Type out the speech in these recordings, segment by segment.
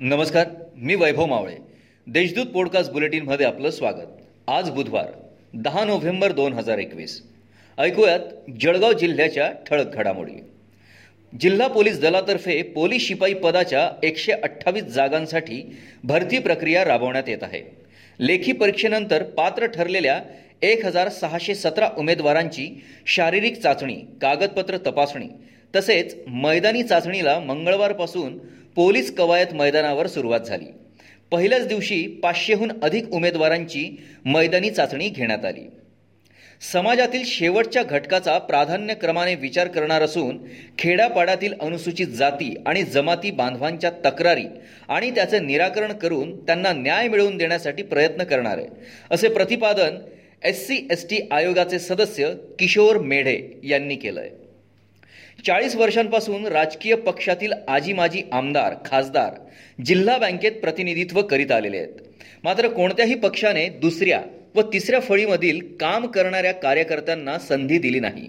नमस्कार मी वैभव मावळे. देशदूत पॉडकास्ट बुलेटिनमध्ये आपलं स्वागत. आज बुधवार दहा नोव्हेंबर दोन हजार एकवीस. ऐकूयात जळगाव जिल्ह्याच्या ठळक घडामोडी. जिल्हा पोलीस दलातर्फे पोलीस शिपाई पदाच्या एकशे अठ्ठावीस जागांसाठी भरती प्रक्रिया राबवण्यात येत आहे. लेखी परीक्षेनंतर पात्र ठरलेल्या एक हजार सहाशे सतरा उमेदवारांची शारीरिक चाचणी कागदपत्र तपासणी तसेच मैदानी चाचणीला मंगळवारपासून पोलीस कवायत मैदानावर सुरुवात झाली. पहिल्याच दिवशी पाचशेहून अधिक उमेदवारांची मैदानी चाचणी घेण्यात आली. समाजातील शेवटच्या घटकाचा प्राधान्यक्रमाने विचार करणार असून खेड्यापाड्यातील अनुसूचित जाती आणि जमाती बांधवांच्या तक्रारी आणि त्याचे निराकरण करून त्यांना न्याय मिळवून देण्यासाठी प्रयत्न करणार. आहे असे प्रतिपादन एस सी एस टी आयोगाचे सदस्य किशोर मेढे यांनी केलं आहे चाळीस वर्षांपासून राजकीय पक्षातील आजी माजी आमदार खासदार जिल्हा बँकेत प्रतिनिधित्व करीत आलेले आहेत. मात्र कोणत्याही पक्षाने दुसऱ्या व तिसऱ्या फळीमधील काम करणाऱ्या कार्यकर्त्यांना संधी दिली नाही.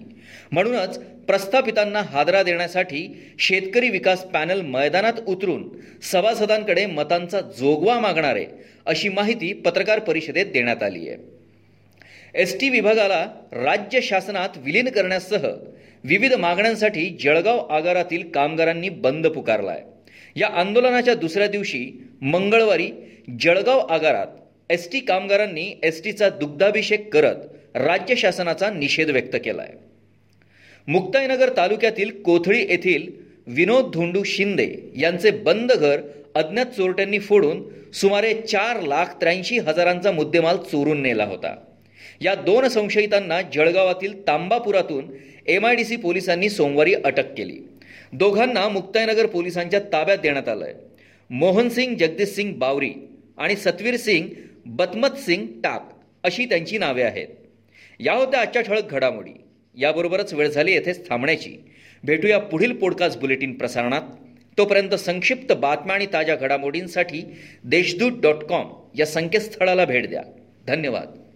म्हणूनच प्रस्थापितांना हादरा देण्यासाठी शेतकरी विकास पॅनल मैदानात उतरून सभासदांकडे मतांचा जोगवा मागणारे अशी माहिती पत्रकार परिषदेत देण्यात आली आहे. एस टी विभागाला राज्य शासनात विलीन करण्यासह विविध मागण्यांसाठी जळगाव आगारातील कामगारांनी बंद पुकारला आहे या आंदोलनाच्या दुसऱ्या दिवशी मंगळवारी जळगाव आगारात एस टी कामगारांनी एस टीचा दुग्धाभिषेक करत राज्य शासनाचा निषेध व्यक्त केला आहे मुक्ताईनगर तालुक्यातील कोथळी येथील विनोद धोंडू शिंदे यांचे बंद घर अज्ञात चोरट्यांनी फोडून सुमारे चार लाख त्र्याऐंशी हजारांचा मुद्देमाल चोरून नेला होता. या दोन संशयितांना जळगावातील तांबापुरातून एम आय डी सी पोलिसांनी सोमवारी अटक केली. दोघांना मुक्ताईनगर पोलिसांच्या ताब्यात देण्यात आलं आहे जगदीश सिंग बावरी आणि सतवीर सिंग बतमत सिंग टाक अशी त्यांची नावे आहेत. या होत्या आजच्या ठळक घडामोडी. याबरोबरच वेळ झाली येथेच थांबण्याची. भेटूया पुढील पॉडकास्ट बुलेटिन प्रसारणात. तोपर्यंत संक्षिप्त बातम्या आणि ताज्या घडामोडींसाठी देशदूत डॉट कॉम या संकेतस्थळाला भेट द्या. धन्यवाद.